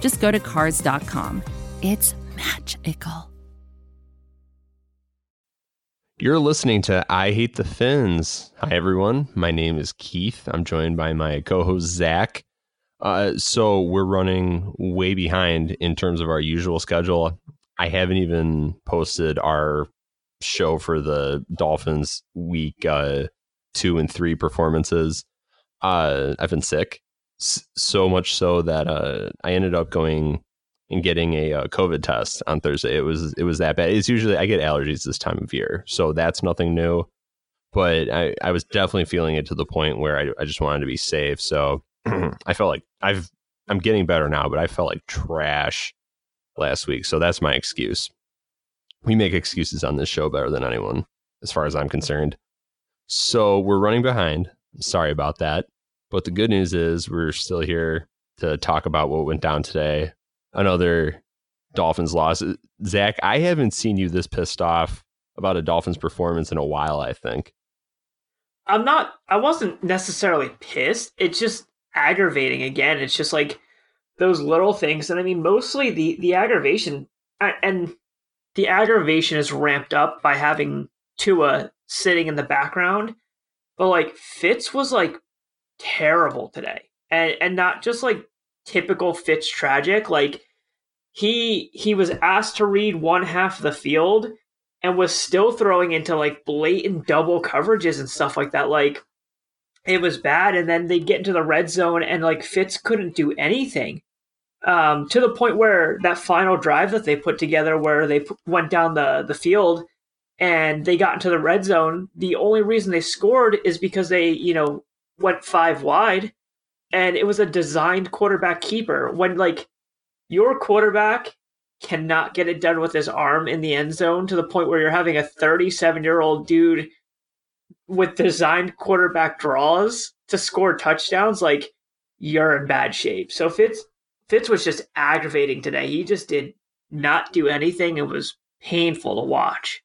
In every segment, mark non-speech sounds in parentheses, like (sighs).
just go to Cars.com. It's magical. You're listening to I Hate the Fins. Hi, everyone. My name is Keith. I'm joined by my co host, Zach. Uh, so, we're running way behind in terms of our usual schedule. I haven't even posted our show for the Dolphins week uh, two and three performances. Uh, I've been sick, so much so that uh, I ended up going and getting a, uh, COVID test on Thursday. It was it was that bad. It's usually I get allergies this time of year, so that's nothing new. But I, I was definitely feeling it to the point where I, I just wanted to be safe. So (clears throat) I felt like I've I'm getting better now, but I felt like trash last week. So that's my excuse. We make excuses on this show better than anyone, as far as I'm concerned. So we're running behind. Sorry about that. But the good news is we're still here to talk about what went down today another Dolphins loss. Uh, Zach, I haven't seen you this pissed off about a Dolphins performance in a while, I think. I'm not, I wasn't necessarily pissed. It's just aggravating again. It's just like those little things. And I mean, mostly the, the aggravation, and the aggravation is ramped up by having Tua sitting in the background. But like Fitz was like terrible today. And, and not just like typical Fitz tragic. Like he he was asked to read one half of the field and was still throwing into like blatant double coverages and stuff like that. Like it was bad. And then they get into the red zone and like Fitz couldn't do anything. Um, to the point where that final drive that they put together, where they p- went down the the field and they got into the red zone, the only reason they scored is because they, you know, went five wide and it was a designed quarterback keeper. When like your quarterback cannot get it done with his arm in the end zone to the point where you're having a 37 year old dude with designed quarterback draws to score touchdowns, like you're in bad shape. So Fitz Fitz was just aggravating today. He just did not do anything. It was painful to watch.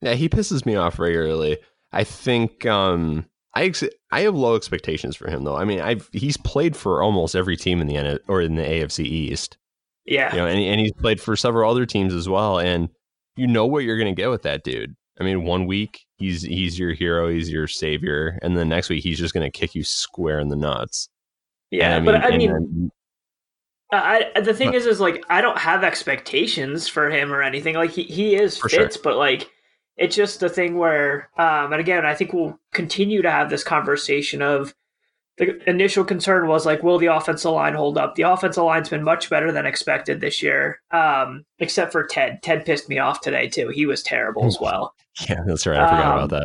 Yeah, he pisses me off regularly. I think um I ex- I have low expectations for him though. I mean, I've he's played for almost every team in the N- or in the AFC East. Yeah, you know, and and he's played for several other teams as well. And you know what you're going to get with that dude. I mean, one week he's he's your hero, he's your savior, and the next week he's just going to kick you square in the nuts. Yeah, I mean, but I mean. Then, I, the thing but, is, is like I don't have expectations for him or anything. Like he, he is Fitz, sure. but like it's just a thing where, um, and again, I think we'll continue to have this conversation of the initial concern was like, will the offensive line hold up? The offensive line's been much better than expected this year, um, except for Ted. Ted pissed me off today too. He was terrible as well. (laughs) Yeah, that's right. I forgot um, about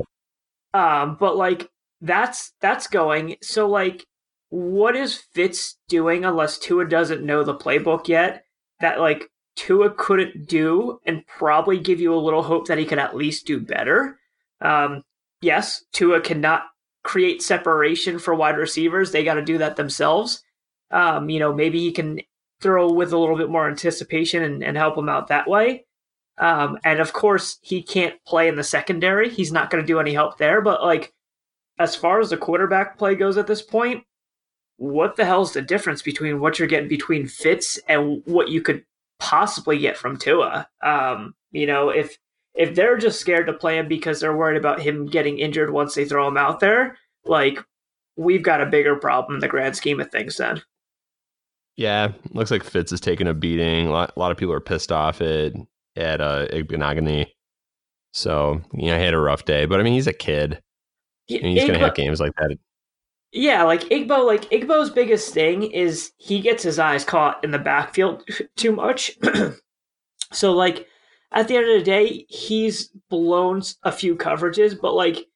that. Um, but like that's that's going. So like, what is Fitz doing unless Tua doesn't know the playbook yet? That like Tua couldn't do and probably give you a little hope that he could at least do better. Um, yes, Tua cannot create separation for wide receivers. They got to do that themselves. Um, you know, maybe he can throw with a little bit more anticipation and, and help them out that way. Um, and of course, he can't play in the secondary. He's not going to do any help there. But like, as far as the quarterback play goes at this point, what the hell's the difference between what you're getting between Fitz and what you could possibly get from Tua. Um, you know, if if they're just scared to play him because they're worried about him getting injured once they throw him out there, like we've got a bigger problem in the grand scheme of things then. Yeah, looks like Fitz is taking a beating. A lot, a lot of people are pissed off at at uh, Igbinoghene. So you know, he had a rough day, but I mean, he's a kid. Yeah, he's going to have games like that yeah, like Igbo, like Igbo's biggest thing is he gets his eyes caught in the backfield (clears throat) too much. (clears throat) so like at the end of the day, he's blown a few coverages, but like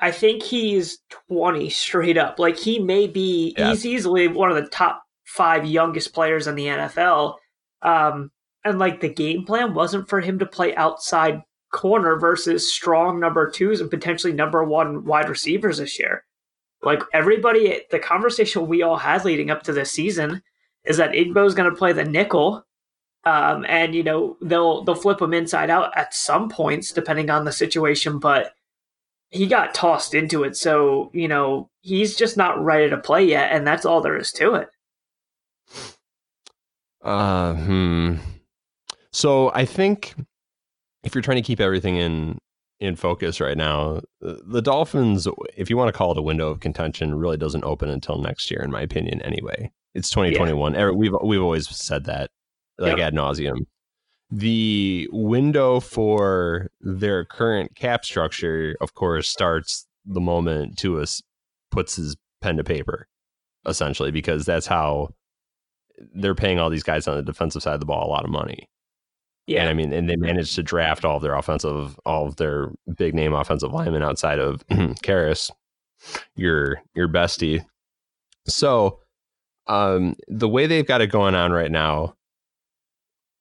I think he's 20 straight up. Like he may be yeah. he's easily one of the top 5 youngest players in the NFL Um, and like the game plan wasn't for him to play outside corner versus strong number twos and potentially number one wide receivers this year. Like everybody, the conversation we all had leading up to this season is that Igbo's going to play the nickel, um, and you know they'll they'll flip him inside out at some points depending on the situation. But he got tossed into it, so you know he's just not ready to play yet, and that's all there is to it. Uh, hmm. So I think if you're trying to keep everything in in focus right now, uh, the Dolphins, if you want to call it a window of contention, really doesn't open until next year, in my opinion. Anyway, it's 2021. Yeah. We've we've always said that, like yep. ad nauseum. The window for their current cap structure, of course, starts the moment Tua puts his pen to paper, essentially, because that's how they're paying all these guys on the defensive side of the ball a lot of money. Yeah. And I mean, and they managed to draft all of their offensive, all of their big name offensive linemen outside of (clears throat) Karras, your your bestie. So, um, the way they've got it going on right now,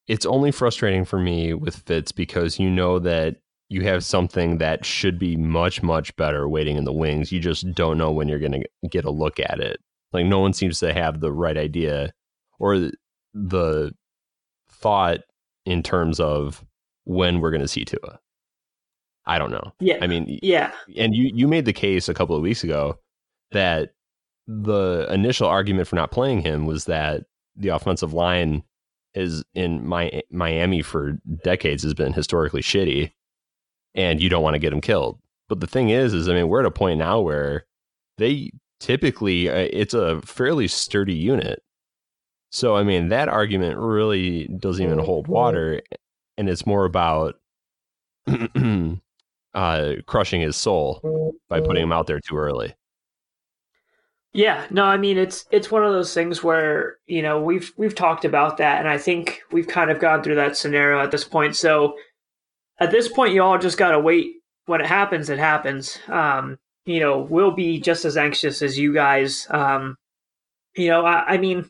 it's only frustrating for me with Fitz because you know that you have something that should be much much better waiting in the wings. You just don't know when you're going to get a look at it. Like no one seems to have the right idea or the thought in terms of when we're going to see Tua. I don't know. Yeah. I mean, yeah. And you you made the case a couple of weeks ago that the initial argument for not playing him was that the offensive line is in my Miami for decades has been historically shitty, and you don't want to get him killed. But the thing is, is I mean, we're at a point now where they typically uh, it's a fairly sturdy unit. So, I mean, that argument really doesn't even hold water. And it's more about (clears throat) uh, crushing his soul by putting him out there too early. Yeah, no, I mean it's it's one of those things where you know we've we've talked about that, and I think we've kind of gone through that scenario at this point. So at this point, you all just gotta wait. When it happens, it happens. Um, you know, we'll be just as anxious as you guys. Um, you know, I, I mean,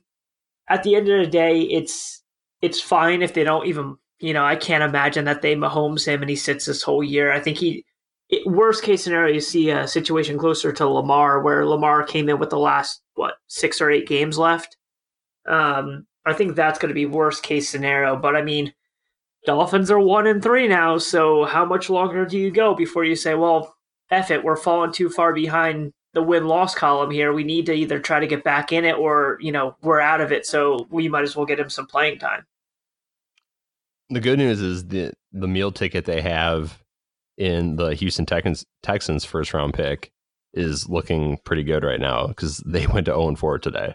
at the end of the day, it's it's fine if they don't even. You know, I can't imagine that they Mahomes him and he sits this whole year. I think he. It, worst case scenario, you see a situation closer to Lamar, where Lamar came in with the last what six or eight games left. Um, I think that's going to be worst case scenario. But I mean, Dolphins are one and three now, so how much longer do you go before you say, well, F it, we're falling too far behind the win loss column here. We need to either try to get back in it or, you know, we're out of it. So we might as well get him some playing time. The good news is the the meal ticket they have in the Houston Texans Texans first round pick is looking pretty good right now because they (laughs) went to 0 4 today.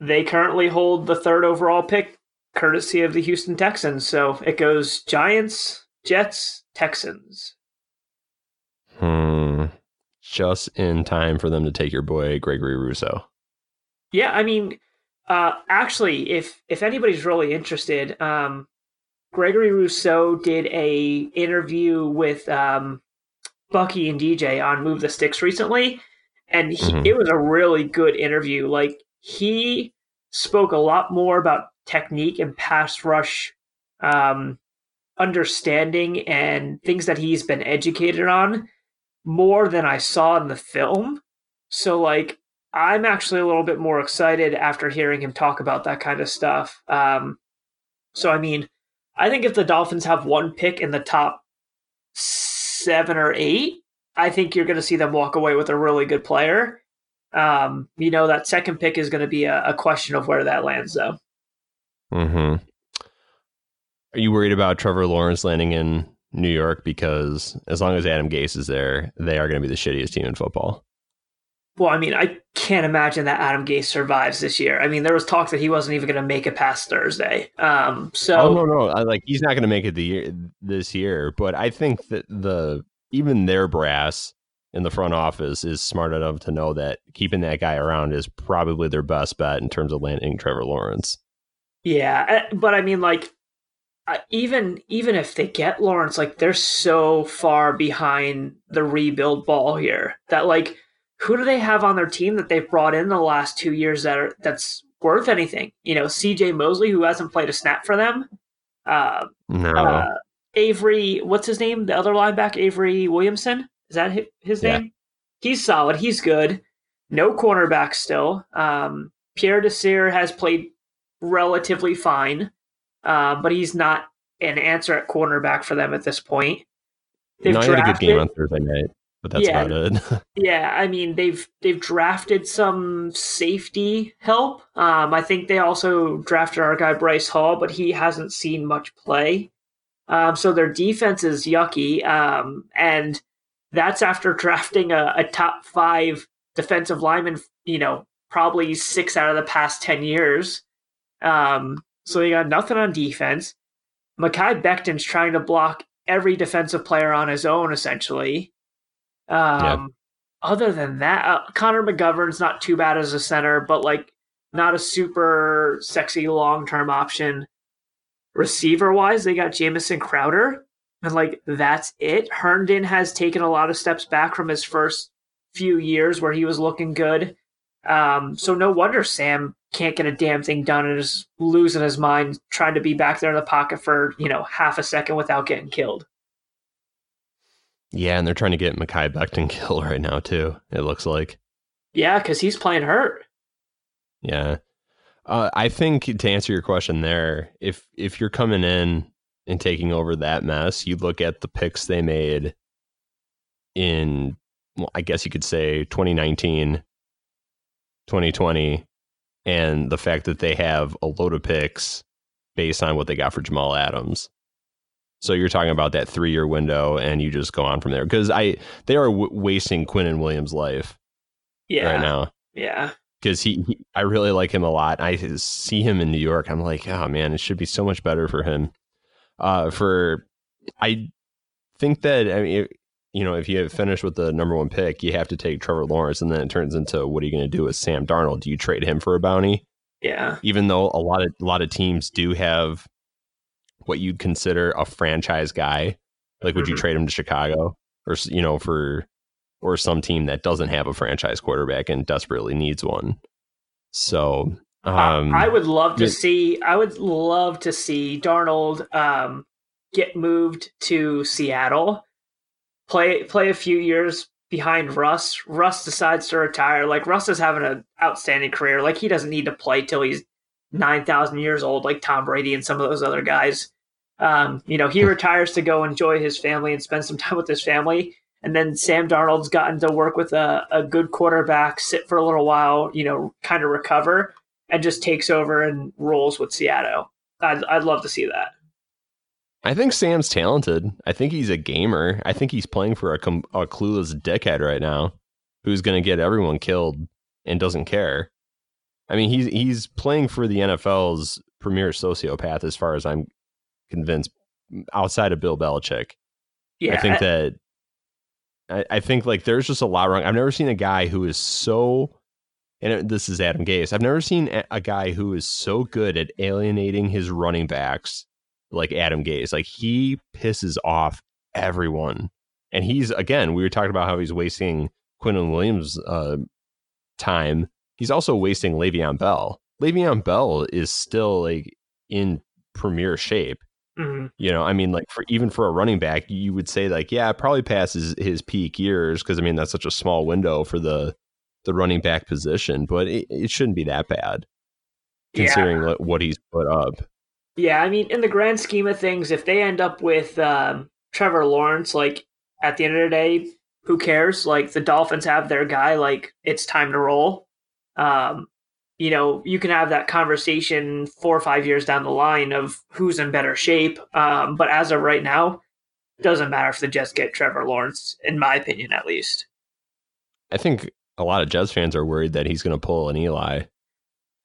They currently hold the third overall pick, courtesy of the Houston Texans. So it goes Giants, Jets, Texans. Hmm just in time for them to take your boy Gregory Rousseau. Yeah, I mean, uh, actually, if if anybody's really interested, um, Gregory Rousseau did a interview with um, Bucky and DJ on Move the Sticks recently, and he, mm-hmm. it was a really good interview. Like he spoke a lot more about technique and pass rush um, understanding and things that he's been educated on more than I saw in the film. So like I'm actually a little bit more excited after hearing him talk about that kind of stuff. Um, so I mean, I think if the Dolphins have one pick in the top seven or eight, I think you're going to see them walk away with a really good player. Um, you know, that second pick is going to be a, a, question of where that lands, though. Hmm. Are you worried about Trevor Lawrence landing in New York because as long as Adam Gase is there, they are going to be the shittiest team in football. Well, I mean, I can't imagine that Adam Gase survives this year. I mean, there was talk that he wasn't even going to make it past Thursday. Um, so, oh no, no, I, like he's not going to make it the year this year. But I think that the even their brass in the front office is smart enough to know that keeping that guy around is probably their best bet in terms of landing Trevor Lawrence. Yeah, eh, but I mean, like uh, even even if they get Lawrence, like they're so far behind the rebuild ball here that like who do they have on their team that they've brought in the last two years that are that's worth anything. You know, C.J. Mosley, who hasn't played a snap for them. Uh, No. uh, Avery, what's his name? The other linebacker, Avery Williamson. Is that hi- his Yeah. name? He's solid. He's good. No cornerback still. Um, Pierre Desir has played relatively fine, uh, but he's not an answer at cornerback for them at this point. They've no, he had a good game on Thursday night, but that's Yeah. about it. (laughs) yeah, I mean they've they've drafted some safety help. Um, I think they also drafted our guy Bryce Hall, but he hasn't seen much play. Um, so their defense is yucky, um, and that's after (laughs) drafting a, a top five defensive lineman. You know, probably six out of the past ten years. Um, so they got nothing on defense. Mekhi Becton's trying to block every defensive player on his own, essentially. Um, Other than that, uh, Connor McGovern's not too bad as a center, but like not a super sexy long term option. Receiver wise, they got Jamison Crowder, and like that's it. Herndon has taken a lot of steps back from his first few years where he was looking good. Um, so no wonder Sam can't get a damn thing done and is losing his mind trying to be back there in the pocket for you know half a second without getting killed. yeah, and they're trying to get Mekhi Becton (laughs) killed right now too. It looks like. Yeah, because he's playing hurt. Yeah. Uh, I think to answer your question there, if if you're coming in and taking over that mess, you look at the picks they made in well, I guess you could say 2019, 2020, and the fact that they have a load of picks based on what they got for Jamal Adams. So you're talking about that three year window, and you just go on from there because I they are w- wasting Quinnen Williams' life Yeah, right now yeah. because he, he, I really like him a lot. I see him in New York. I'm like, oh man, it should be so much better for him. Uh, for I think that I mean, you know, if you have finished with the number one pick, you have to take Trevor Lawrence, and then it turns into what are you going to do with Sam Darnold? Do you trade him for a bounty? Yeah. Even though a lot of a lot of teams do have what you'd consider a franchise guy, like would you Mhm. trade him to Chicago or you know for or some team that doesn't have a franchise quarterback and desperately needs one? So um, I, I would love to yeah. see. I would love to see Darnold um, get moved to Seattle, play play a few years behind Russ. Russ decides to retire. Like Russ is having an outstanding career. Like he doesn't need to play till he's nine thousand years old, like Tom Brady and some of those other guys. Um, you know, he retires to go enjoy his family and spend some time with his family. And then Sam Darnold's gotten to work with a, a good quarterback, sit for a little while, you know, kind of recover, and just takes over and rolls with Seattle. I'd, I'd love to see that. I think Sam's talented. I think he's a gamer. I think he's playing for a, com- a clueless dickhead right now, who's going to get everyone killed and doesn't care. I mean, he's he's playing for the NFL's premier sociopath, as far as I'm convinced. Outside of Bill Belichick, Yeah, I think that I, I think like there's just a lot wrong. I've never seen a guy who is so, and this is Adam Gase. I've never seen a, a guy who is so good at alienating his running backs like Adam Gase. Like he pisses off everyone, and he's again. We were talking about how he's wasting Quinnen Williams' uh, time. He's also wasting Le'Veon Bell. Le'Veon Bell is still like in premier shape. Mhm. You know, I mean, like for even for a running back, you would say like, yeah, probably passes his peak years because I mean that's such a small window for the the running back position, but it, it shouldn't be that bad considering what, what he's put up. Yeah, I mean, in the grand scheme of things, if they end up with um, Trevor Lawrence, like at the end of the day, who cares? Like the Dolphins have their guy. Like it's time to roll. Um, you know, you can have that conversation four or five years down the line of who's in better shape. Um, but as of right now, it doesn't matter if the Jets get Trevor Lawrence, in my opinion, at least. I think a lot of Jets fans are worried that he's going to pull an Eli.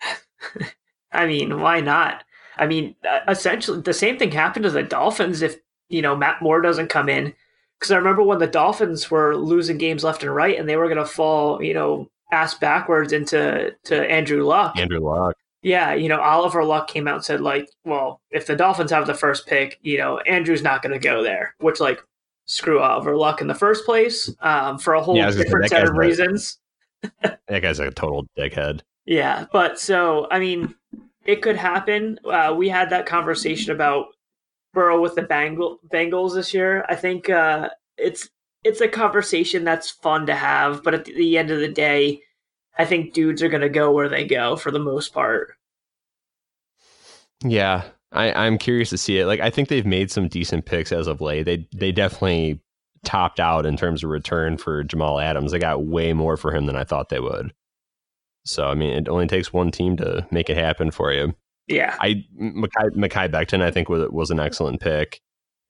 (laughs) I mean, why not? I mean, uh, essentially, the same thing happened to the Dolphins if, you know, Matt Moore doesn't come in. Because I remember when the Dolphins were losing games left and right and they were going to fall, you know, ass backwards into to Andrew Luck. Andrew Luck. Yeah, you know, Oliver Luck came out and said, like, well, if the Dolphins have the first pick, you know, Andrew's not going to go there, which, like, screw Oliver Luck in the first place um, for a whole Yeah, I say, different set of a- reasons. (laughs) That guy's like a total dickhead. Yeah, but so I mean, it could happen. Uh, we had that conversation about Burrow with the Bengal, Bengals this year. I think uh, it's it's a conversation that's fun to have, but at the end of the day, I think dudes are going to go where they go for the most part. Yeah, I, I'm curious to see it. Like, I think they've made some decent picks as of late. They they definitely topped out in terms of return for Jamal Adams. They got way more for him than I thought they would. So, I mean, it only takes one team to make it happen for you. Yeah, I Mekhi Becton, I think was was an excellent pick.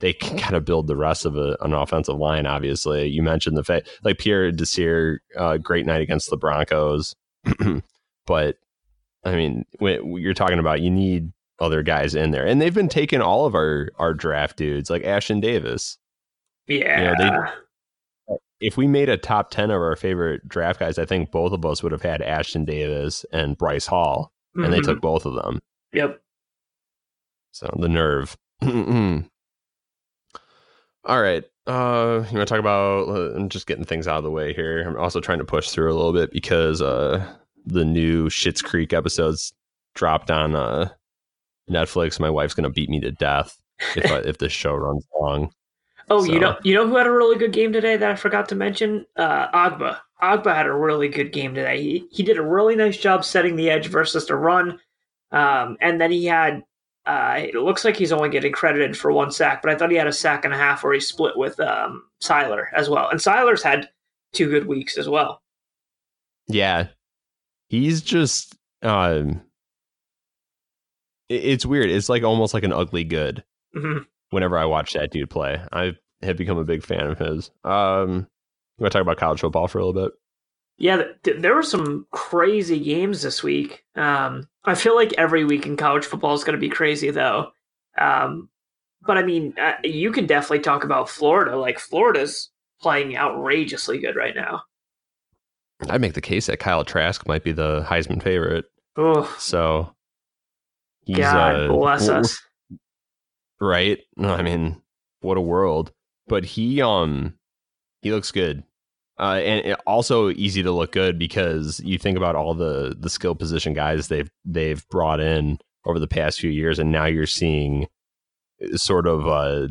They can kind of build the rest of a, an offensive line. Obviously, you mentioned the fact like Pierre Desir, uh, great night against the Broncos, (clears throat) but I mean, when you're talking about you need other guys in there, and they've been taking all of our our draft dudes like Ashtyn Davis. Yeah, you know, they, if we made a top ten of our favorite draft guys, I think both of us would have had Ashtyn Davis and Bryce Hall, and mm-hmm. they took both of them. Yep. So the nerve. (clears throat) All right. Uh, you want to talk about? Uh, I'm just getting things out of the way here. I'm also trying to push through a little bit because uh, the new Schitt's Creek episodes dropped on uh, Netflix. My wife's gonna beat me to death if I, if this show runs long. Oh, so. you know, you know who had a really good game today that I forgot to mention? Uh, Agba. Ogbah had a really good game today. He he did a really nice job setting the edge versus the run, um, and then he had uh, it looks like he's only getting credited for one sack, but I thought he had a sack and a half where he split with um, Sieler as well. And Sieler's had two good weeks as well. Yeah. He's just um it's weird. It's like almost like an ugly good. Mm-hmm. Whenever I watch that dude play, I have become a big fan of his. Um, you want to talk about college football for a little bit? Yeah, th- there were some crazy games this week. Um, I feel like every week in college football is going to be crazy, though. Um, but I mean, uh, you can definitely talk about Florida. Like Florida's playing outrageously good right now. I make the case that Kyle Trask might be the Heisman favorite. Oh, so he's, God uh, bless us. Right? I mean, what a world. But he um he looks good. Uh, and also easy to look good because you think about all the the skill position guys they've they've brought in over the past few years, and now you're seeing uh, sort of uh,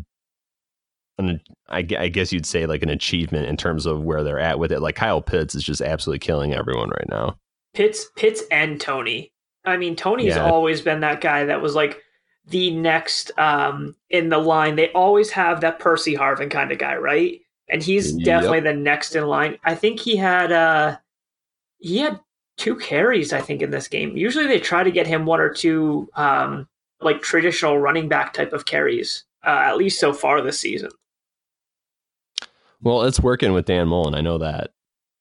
an, I, I guess you'd say like an achievement in terms of where they're at with it. Like Kyle Pitts is just absolutely killing everyone right now. Pitts, Pitts, and Toney. I mean, Toney's yeah. always been that guy that was like the next um, in the line. They always have that Percy Harvin kind of guy, right? and he's definitely the next in line. I think he had uh he had two carries I think in this game. Usually they try to get him one or two um like traditional running back type of carries. Uh, at least so far this season. Well, it's working with Dan Mullen. I know that.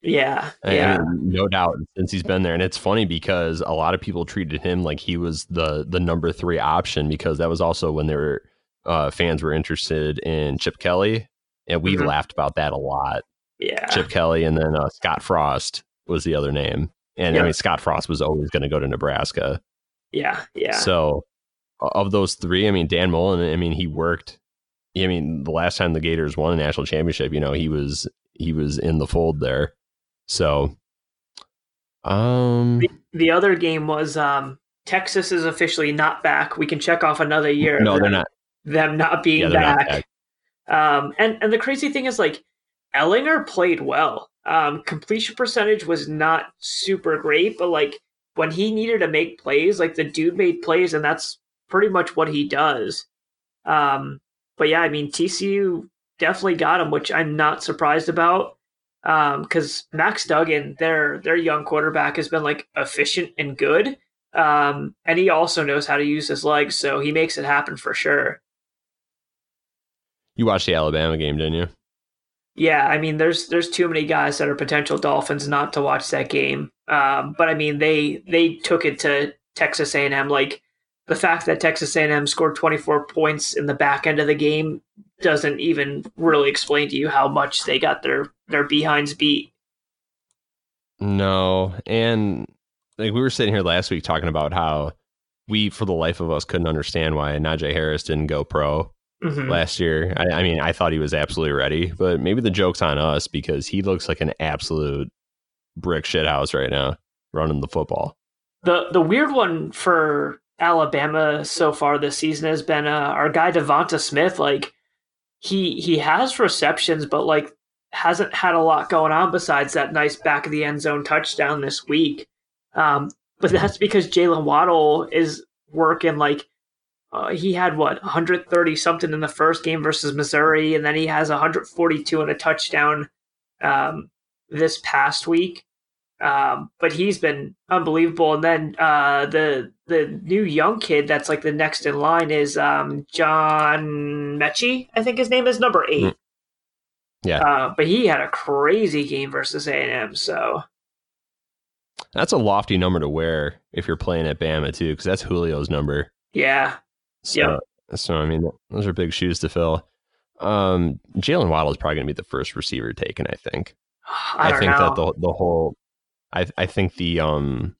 Yeah, I yeah, no doubt since he's been there, and it's funny because a lot of people treated him like he was the the number three option because that was also when were uh, fans were interested in Chip Kelly and we mm-hmm. laughed about that a lot. Yeah, Chip Kelly, and then uh, Scott Frost was the other name, and I mean Scott Frost was always going to go to Nebraska. Yeah, yeah. So of those three, I mean Dan Mullen, I mean he worked. I mean the last time the Gators won a national championship, you know he was he was in the fold there. So, um, the, the other game was um Texas is officially not back. We can check off another year. No, they're not. Them not being yeah, back. Not back. Um, and and the crazy thing is like Ehlinger played well. Um, completion percentage was not super great, but like when he needed to make plays, like the dude made plays, and that's pretty much what he does. Um, but yeah, I mean TCU definitely got him, which I'm not surprised about. Because um, Max Duggan, their their young quarterback, has been like efficient and good, um, and he also knows how to use his legs, so he makes it happen for sure. You watched the Alabama game, didn't you? Yeah, I mean, there's there's too many guys that are potential Dolphins not to watch that game. Um, but I mean, they they took it to Texas A&M. Like the fact that Texas A&M scored 24 points in the back end of the game doesn't even really explain to you how much they got their their behinds beat. No, and like we were sitting here last week talking about how we, for the life of us, couldn't understand why Najee Harris didn't go pro mm-hmm. last year. I, I, mean, I thought he was absolutely ready, but maybe the joke's on us because he looks like an absolute brick shit house right now running the football. the the weird one for Alabama so far this season has been uh, our guy DeVonta Smith. Like he he has receptions, but like hasn't had a lot going on besides that nice back of the end zone touchdown this week. Um, but that's because Jaylen Waddle is working like uh, he had what 130 something in the first game versus Missouri, and then he has 142 and a touchdown um, this past week. Um, but he's been unbelievable. And then uh, the the new young kid that's like the next in line is um, John Metchie, I think his name is number eight. Mm. Yeah, uh, but he had a crazy game versus A and M. So that's a lofty number to wear if you're playing at Bama too, because that's Julio's number. Yeah. So, yep. so I mean, those are big shoes to fill. Um, Jaylen Waddle is probably going to be the first receiver taken. I think. (sighs) I, I think know. that the the whole, I I think the um,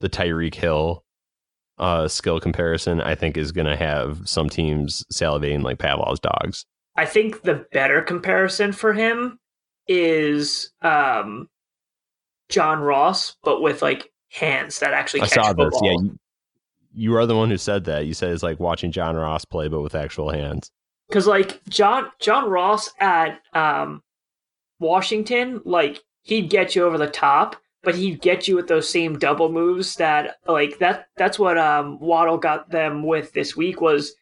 the Tyreek Hill, uh, skill comparison I think is going to have some teams salivating like Pavlov's dogs. I think the better comparison for him is um, John Ross, but with like hands that actually. I saw this. Yeah, you, you are the one who said that. You said it's like watching John Ross play, but with actual hands. Because like John John Ross at um, Washington, like he'd get you over the top, but he'd get you with those same double moves that like that. That's what um, Waddle got them with this week was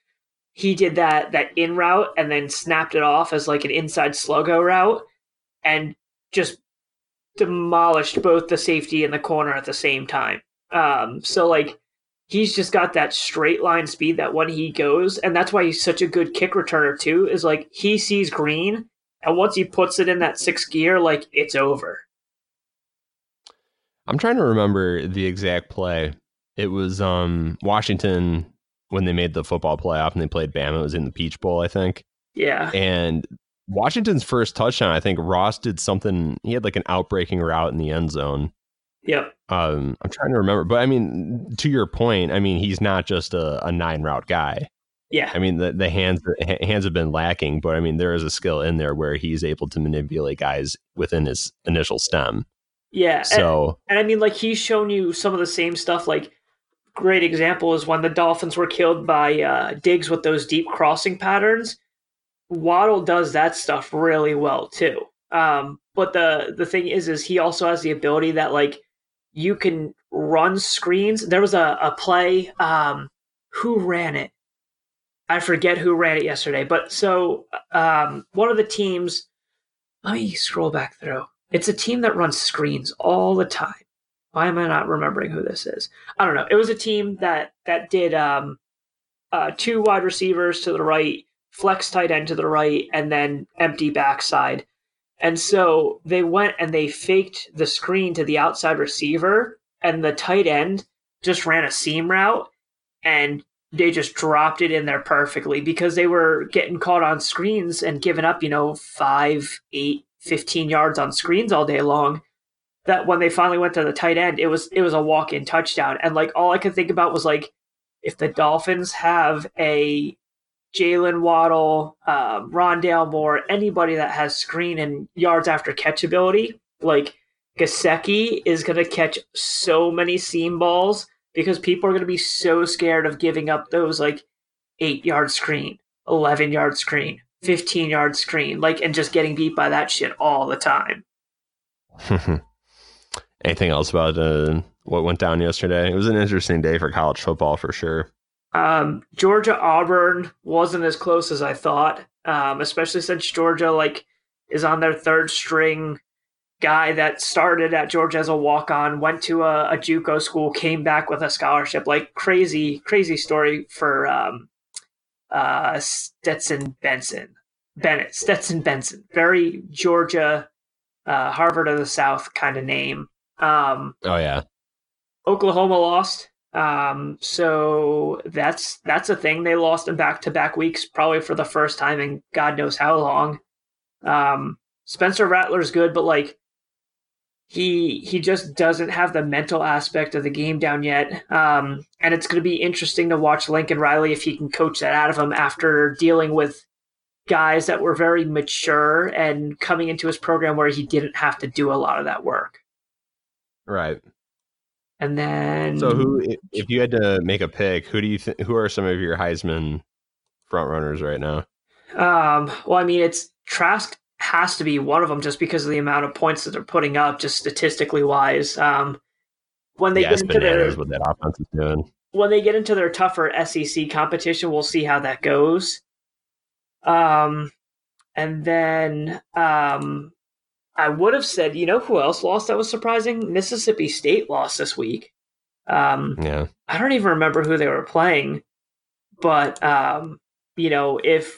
he did that that in route and then snapped it off as like an inside sluggo route and just demolished both the safety and the corner at the same time. Um, so like he's just got that straight line speed that when he goes, and that's why he's such a good kick returner too. Is like he sees green, and once he puts it in that sixth gear, like it's over. I'm trying to remember the exact play. It was um Washington when they made the football playoff and they played Bama. It was in the Peach Bowl, I think. Yeah. And Washington's first touchdown, I think Ross did something. He had like an outbreaking route in the end zone. Yep. Um, I'm trying to remember, but I mean, to your point, I mean, he's not just a, a nine route guy. Yeah. I mean, the, the hands the hands have been lacking, but I mean, there is a skill in there where he's able to manipulate guys within his initial stem. Yeah. So, and, and I mean, like he's shown you some of the same stuff. Like, great example is when the Dolphins were killed by uh, Diggs with those deep crossing patterns. Waddle does that stuff really well too. Um, but the the thing is, is he also has the ability that like you can run screens. There was a, a play. Um, who ran it? I forget who ran it yesterday. But so um, one of the teams. Let me scroll back through. It's a team that runs screens all the time. Why am I not remembering who this is? I don't know. It was a team that that did um, uh, two wide receivers to the right, flex tight end to the right, and then empty backside. And so they went and they faked the screen to the outside receiver, and the tight end just ran a seam route, and they just dropped it in there perfectly because they were getting caught on screens and giving up, you know, five, eight, 15 yards on screens all day long. That when they finally went to the tight end, it was it was a walk in touchdown. And like all I could think about was like if the Dolphins have a Jaylen Waddle, um, Rondale Moore, anybody that has screen and yards after catch ability, like Gesicki is going to catch so many seam balls because people are going to be so scared of giving up those like eight yard screen, 11 yard screen, 15 yard screen, like, and just getting beat by that shit all the time. (laughs) Anything else about uh, what went down yesterday? It was an interesting day for college football for sure. Um, Georgia Auburn wasn't as close as I thought, um, especially since Georgia like is on their third string guy that started at Georgia as a walk on, went to a, a JUCO school, came back with a scholarship. Like crazy, crazy story for um, uh, Stetson Benson, Bennett, Stetson Benson, very Georgia, uh, Harvard of the South kind of name. Um, oh yeah. Oklahoma lost um, so that's that's a thing. They lost in back to back weeks, probably for the first time in God knows how long. Um, Spencer Rattler's good, but like he he just doesn't have the mental aspect of the game down yet. Um, and it's going to be interesting to watch Lincoln Riley if he can coach that out of him after dealing with guys that were very mature and coming into his program where he didn't have to do a lot of that work. Right. And then So who, if- you had to make a pick, who do you think? Who are some of your Heisman front runners right now? Um, well, I mean, it's Trask has to be one of them just because of the amount of points that they're putting up, just statistically wise. Um, when they yeah, get into their what that offense is doing. when they get into their tougher SEC competition, we'll see how that goes. Um, and then um, I would have said, you know, who else lost that was surprising? Mississippi State lost this week. Um, Yeah, I don't even remember who they were playing, but um, you know, if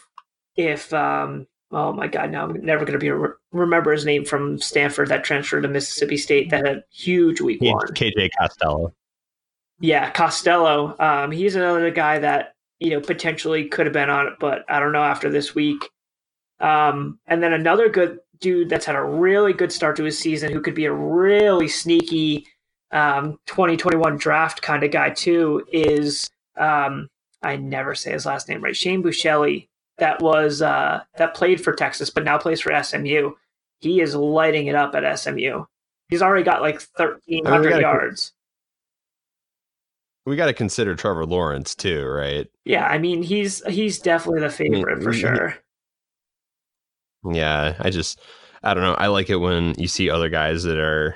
if um, oh my god, now I'm never going to be re- remember his name from Stanford that transferred to Mississippi State that had huge week K- one. KJ Costello. Yeah, Costello. Um, he's another guy that you know potentially could have been on it, but I don't know after this week. Um, and then another good dude that's had a really good start to his season, who could be a really sneaky um, 2021 draft kind of guy too, is um, I never say his last name right. Shane Buechele. That was uh, that played for Texas, but now plays for SMU. He is lighting it up at SMU. He's already got like 1,300 gotta- yards. We got to consider Trevor Lawrence too, right? Yeah, I mean he's he's definitely the favorite for sure. Yeah, I just I don't know. I like it when you see other guys that are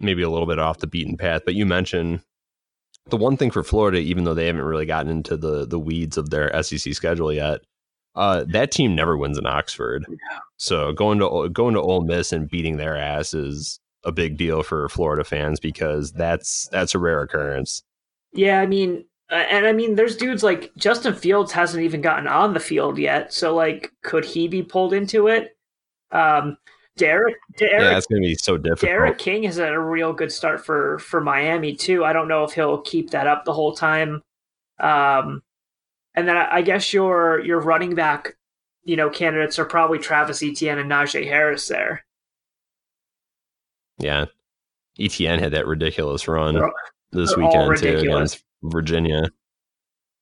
maybe a little bit off the beaten path. But you mentioned the one thing for Florida, even though they haven't really gotten into the the weeds of their SEC schedule yet, uh, that team never wins in Oxford. So going to going to Ole Miss and beating their ass is a big deal for Florida fans because that's that's a rare occurrence. Yeah, I mean, uh, and I mean, there's dudes like Justin Fields hasn't even gotten on the field yet. So like, could he be pulled into it? Um, D'Eriq, D'Eriq, yeah, it's going to be so difficult. D'Eriq King has had a real good start for for Miami too. I don't know if he'll keep that up the whole time. Um, and then I, I guess your your running back, you know, candidates are probably Travis Etienne and Najee Harris there. Yeah, Etienne had that ridiculous run They're- this they're weekend too against Virginia.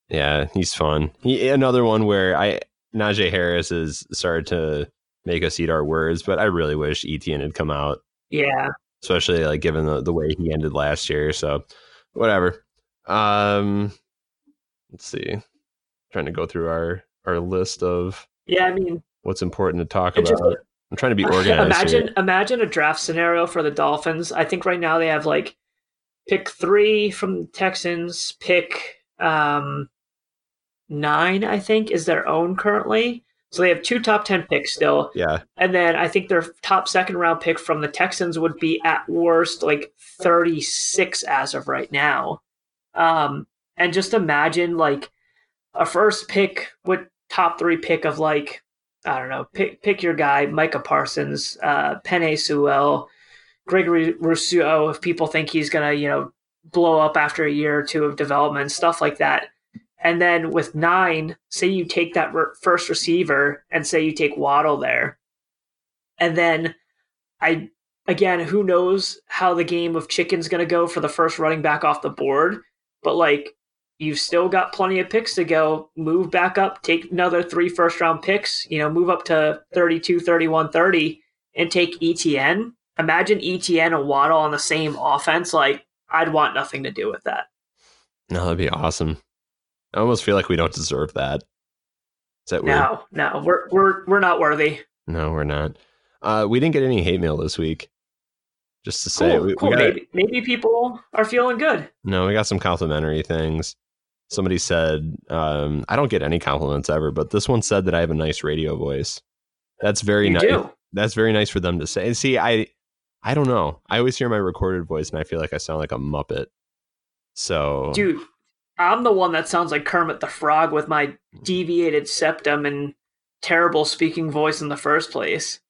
Yeah, he's fun. He, another one where I Najee Harris has started to make us eat our words, but I really wish Etienne had come out, Yeah, especially like given the, the way he ended last year. So whatever. Um, let's see. Trying to go through our our list of yeah. I mean, what's important to talk It's just about. I'm trying to be (laughs) organized. imagine here. imagine a draft scenario for the Dolphins. I think right now they have like pick three from the Texans, pick um, nine. I think is their own currently. So they have two top ten picks still, Yeah, and then I think their top second round pick from the Texans would be at worst like thirty six as of right now. Um, and just imagine like a first pick with top three pick of like I don't know, pick pick your guy, Micah Parsons, uh, Penei Sewell, Gregory Rousseau. If people think he's gonna, you know, blow up after a year or two of development, stuff like that. And then with nine, say you take that re- first receiver and say you take Waddle there, and then I again, who knows how the game of chicken's gonna go for the first running back off the board, but like you've still got plenty of picks to go. Move back up, take another three first round picks, you know, move up to 32, 31, 30, and take Etienne. Imagine Etienne and Waddle on the same offense. Like, I'd want nothing to do with that. no, that'd be awesome. I almost feel like we don't deserve that. Is that weird? No, no, we're we're we're not worthy. No, we're not. Uh, we didn't get any hate mail this week. Just to say, Cool, we, cool. we got maybe maybe people are feeling good. no, we got some complimentary things. Somebody said, um, I don't get any compliments ever, but this one said that I have a nice radio voice. That's very You nice. do. That's very nice for them to say. And see, I, I don't know. I always hear my recorded voice, and I feel like I sound like a muppet. So, Dude, I'm the one that sounds like Kermit the Frog with my deviated septum and terrible speaking voice in the first place.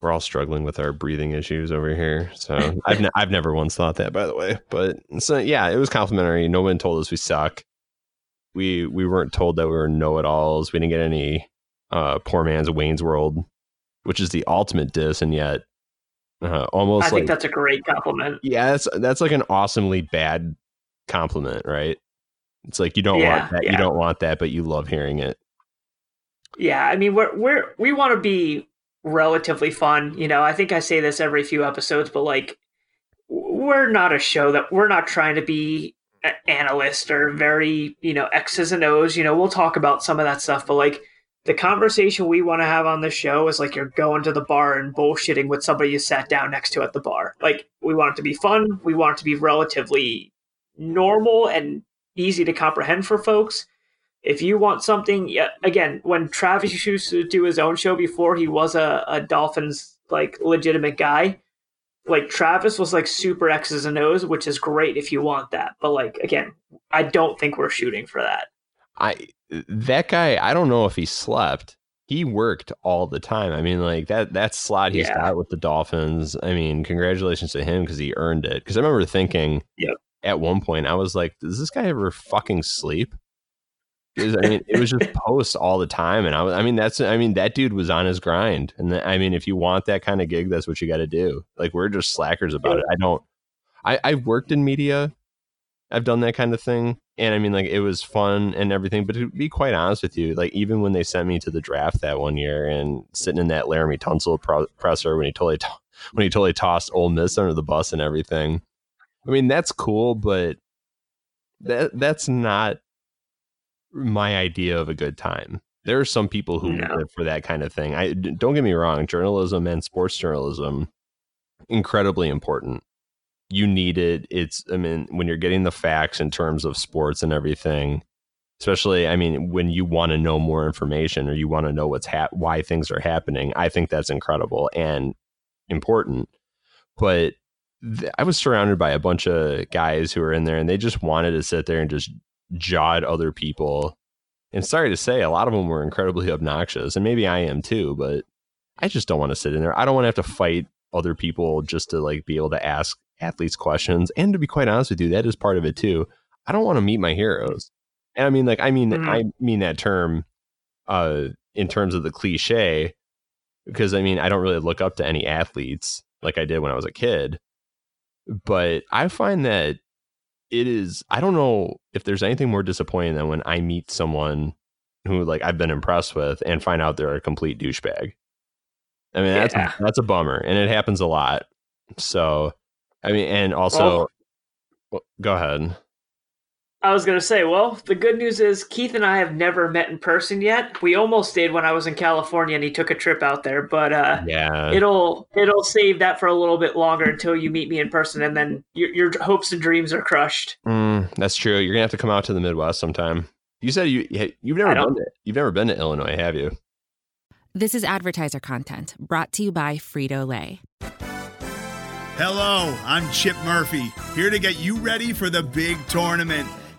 We're all struggling with our breathing issues over here. So I've ne- I've never once thought that, by the way. But so yeah, it was complimentary. No one told us we suck. We we weren't told that we were know it alls. We didn't get any uh, poor man's Wayne's World, which is the ultimate diss, and yet uh, almost I like think that's a great compliment. yeah, that's that's like an awesomely bad compliment, right? It's like you don't Yeah, want that, you don't want that, but you love hearing it. Yeah, I mean, we're we're we want to be relatively fun. You know, I think I say this every few episodes, but like, we're not a show that we're not trying to be an analyst or very, you know, X's and O's. You know, we'll talk about some of that stuff, but like the conversation we want to have on the show is like you're going to the bar and bullshitting with somebody you sat down next to at the bar. Like we want it to be fun. We want it to be relatively normal and easy to comprehend for folks. If you want something, yeah, again, when Travis used to do his own show before he was a, a Dolphins like legitimate guy, like Travis was like super X's and O's, which is great if you want that. But like again, I don't think we're shooting for that. I that guy, I don't know if he slept. He worked all the time. I mean, like that that slot he's Yeah. got with the Dolphins. I mean, congratulations to him because he earned it. Because I remember thinking Yep. at one point, I was like, does this guy ever fucking sleep? I mean, it was just (laughs) posts all the time, and I was, I mean, that's, I mean, that dude was on his grind, and th- I mean, if you want that kind of gig, that's what you got to do. Like, we're just slackers about it. I don't, I, I've worked in media, I've done that kind of thing, and I mean, like, it was fun and everything. But to be quite honest with you, like, even when they sent me to the draft that one year, and sitting in that Laremy Tunsil pro- presser when he totally, to- when he totally tossed Ole Miss under the bus and everything, I mean, that's cool, but that that's not my idea of a good time. There are some people who live for that kind of thing. I don't get me wrong, journalism and sports journalism incredibly important. You need it. It's I mean when you're getting the facts in terms of sports and everything, especially I mean when you want to know more information or you want to know what's hap- why things are happening, I think that's incredible and important. But I was surrounded by a bunch of guys who were in there and they just wanted to sit there and just jawed other people. And sorry to say, a lot of them were incredibly (laughs) obnoxious, and maybe I am too, but I just don't want to sit in there. I don't want to have to fight other people just to like be able to ask athletes questions. And to be quite honest with you, that is part of it too. I don't want to meet my heroes. And I mean, like, I mean, Mhm. I mean that term uh, in terms of the cliche, because I mean, I don't really look up to any athletes like I did when I was a kid. But I find that it is I don't know if there's anything more disappointing than when I meet someone who like I've been impressed with and find out they're a complete douchebag. I mean that's Yeah. that's a bummer and it happens a lot. So I mean and also well, go ahead. I was gonna say, well, the good news is Keith and I have never met in person yet. We almost did when I was in California and he took a trip out there, but uh, Yeah. it'll it'll save that for a little bit longer until you meet me in person, and then your, your hopes and dreams are crushed. Mm, that's true. You're gonna have to come out to the Midwest sometime. You said you you've never don't- been to, you've never been to Illinois, have you? This is advertiser content brought to you by Frito Lay. Hello, I'm Chip Murphy, here to get you ready for the big tournament.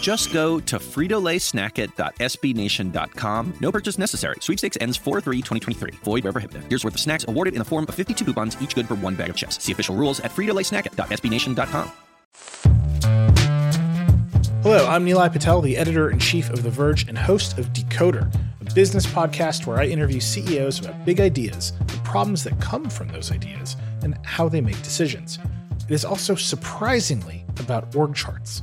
Just go to fritolaysnackit.sbnation.com. No purchase necessary. Sweepstakes ends 4-3-2023. Void where prohibited. Here's worth of snacks awarded in the form of 52 coupons, each good for one bag of chips. See official rules at fritolaysnackit.sbnation.com. Hello, I'm Nilay Patel, the editor in chief of The Verge and host of Decoder, a business podcast where I interview CEOs about big ideas, the problems that come from those ideas, and how they make decisions. It is also surprisingly about org charts.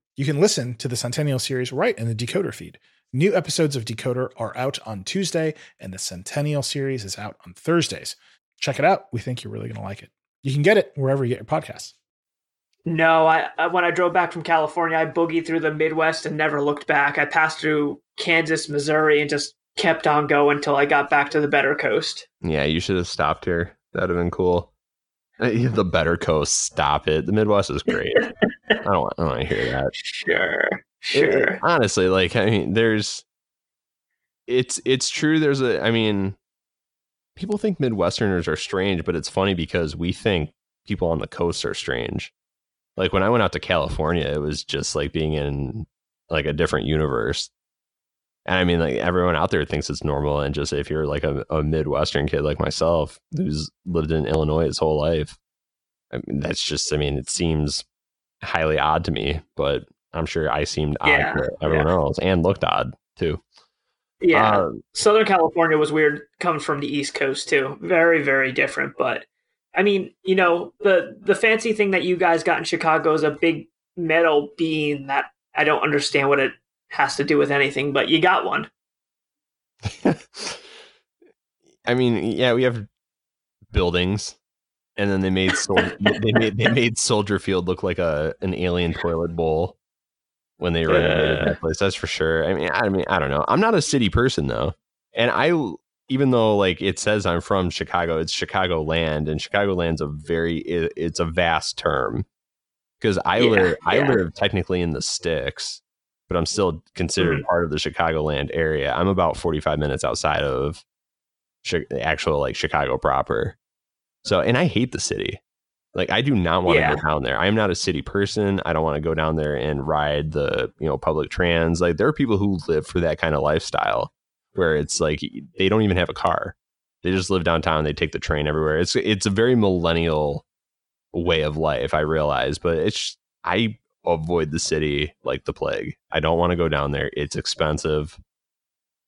You can listen to the Centennial series right in the Decoder feed. New episodes of Decoder are out on Tuesday, and the Centennial series is out on Thursdays. Check it out. We think you're really going to like it. You can get it wherever you get your podcasts. No, I, I when I drove back from California, I boogied through the Midwest and never looked back. I passed through Kansas, Missouri, and just kept on going until I got back to the better coast. Yeah, you should have stopped here. That'd have been cool. (laughs) The better coast, stop it. The Midwest is great. (laughs) I don't want, I don't want to hear that. Sure, It- sure. honestly, like I mean, there's it's it's true. There's a I mean, people think Midwesterners are strange, but it's funny because we think people on the coast are strange. Like when I went out to California, it was just like being in like a different universe. And I mean, like everyone out there thinks it's normal. And just if you're like a, a Midwestern kid like myself who's lived in Illinois his whole life, I mean, that's just, I mean, it seems highly odd to me, but I'm sure I seemed odd Yeah, to everyone else and looked odd too. yeah, Um, Southern California was weird coming from the East Coast too. Very, very different. But I mean, you know, the the fancy thing that you guys got in Chicago is a big metal bean that I don't understand what it has to do with anything, but you got one. (laughs) I mean, yeah, we have buildings, and then they made Sol- (laughs) they made they made Soldier Field look like a an alien toilet bowl when they renovated Uh. that place. That's for sure. I mean, I mean, I don't know. I'm not a city person though, and I even though like it says I'm from Chicago, it's Chicago land, and Chicago land's a very it, it's a vast term because I Yeah, live I live technically in the sticks, but I'm still considered Mhm. part of the Chicagoland area. I'm about 45 minutes outside of Chi- actual like Chicago proper. So, and I hate the city. Like, I do not want to Yeah. go down there. I am not a city person. I don't want to go down there and ride the you know public trans. Like, there are people who live for that kind of lifestyle where it's like they don't even have a car. They just live downtown. They take the train everywhere. It's it's a very millennial way of life. I realize, but it's I avoid the city like the plague. I don't want to go down there. It's expensive.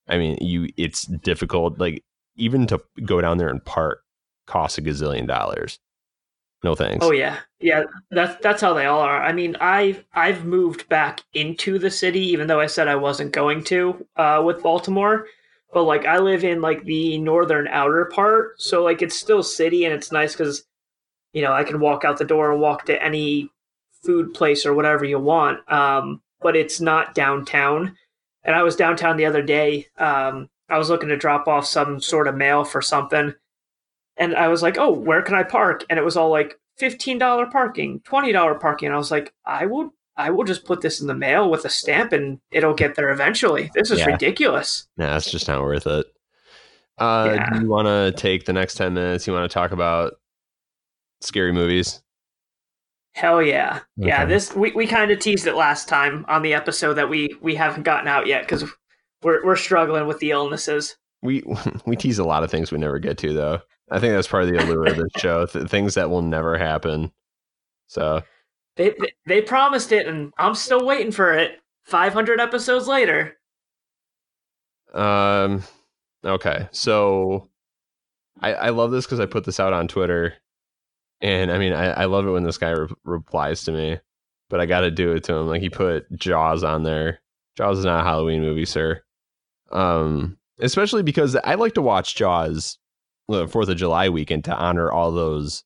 I mean, you it's difficult. Like even to go down there and park costs a gazillion dollars. No thanks. Oh yeah, yeah. That's that's how they all are. I mean, I've I've moved back into the city, even though I said I wasn't going to uh, with Baltimore. But like, I live in like the northern outer part, so like it's still city, and it's nice because you know I can walk out the door and walk to any food place or whatever you want. Um, but it's not downtown. And I was downtown the other day. Um, I was looking to drop off some sort of mail for something and I was like, "Oh, where can I park?" And it was all like fifteen dollar parking, twenty dollar parking. And I was like, "I will, I will just put this in the mail with a stamp, and it'll get there eventually." This is Yeah. ridiculous. Nah, it's just not worth it. Uh, Yeah. Do you want to take the next 10 minutes? You want to talk about scary movies? Hell yeah, yeah. This we, we kind of teased it last time on the episode that we we haven't gotten out yet because we're we're struggling with the illnesses. We (laughs) we tease a lot of things we never get to, though. I think that's part of the allure of this show. Th- things that will never happen. So They, they they promised it, and I'm still waiting for it. Five hundred episodes later. Um. Okay. So, I I love this because I put this out on Twitter, and I mean I I love it when this guy re- replies to me, but I got to do it to him. Like he put Jaws on there. Jaws is not a Halloween movie, sir. Um, especially because I like to watch Jaws the Fourth of July weekend to honor all those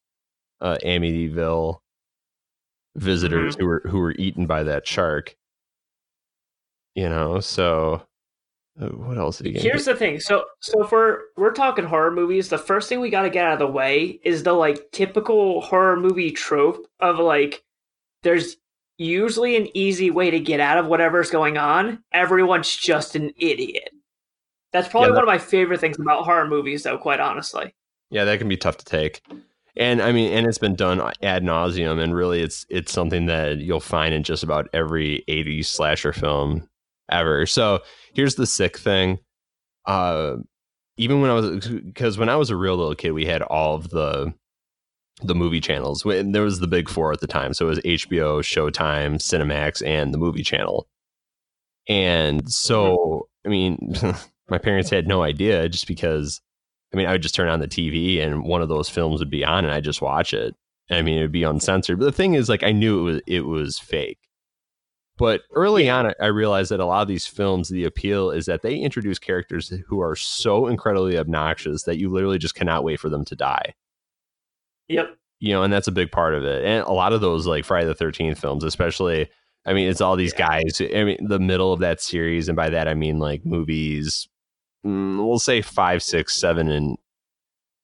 uh, Amityville visitors who were who were eaten by that shark. You know, so uh, what else did he get? Here's the thing. So so we're we're talking horror movies, the first thing we got to get out of the way is the like typical horror movie trope of like there's usually an easy way to get out of whatever's going on. Everyone's just an idiot. That's probably Yeah, that- one of my favorite things about horror movies, though. Quite honestly, Yeah, that can be tough to take. And I mean, and it's been done ad nauseum, and really, it's it's something that you'll find in just about every '80s slasher film ever. So here's the sick thing: uh, even when I was because when I was a real little kid, we had all of the the movie channels. When there was the big four at the time, so it was HBO, Showtime, Cinemax, and the movie channel. And so, I mean, (laughs) my parents had no idea just because I mean, I would just turn on the TV and one of those films would be on and I just watch it. I mean, it would be uncensored. But the thing is, like, I knew it was it was fake. But early on, I- realized that a lot of these films, the appeal is that they introduce characters who are so incredibly obnoxious that you literally just cannot wait for them to die. yep. you know, and that's a big part of it. And a lot of those like Friday the Thirteenth films, especially. I mean, it's all these guys. I mean, the middle of that series, and by that I mean like movies. Mm, We'll say five, six, seven, and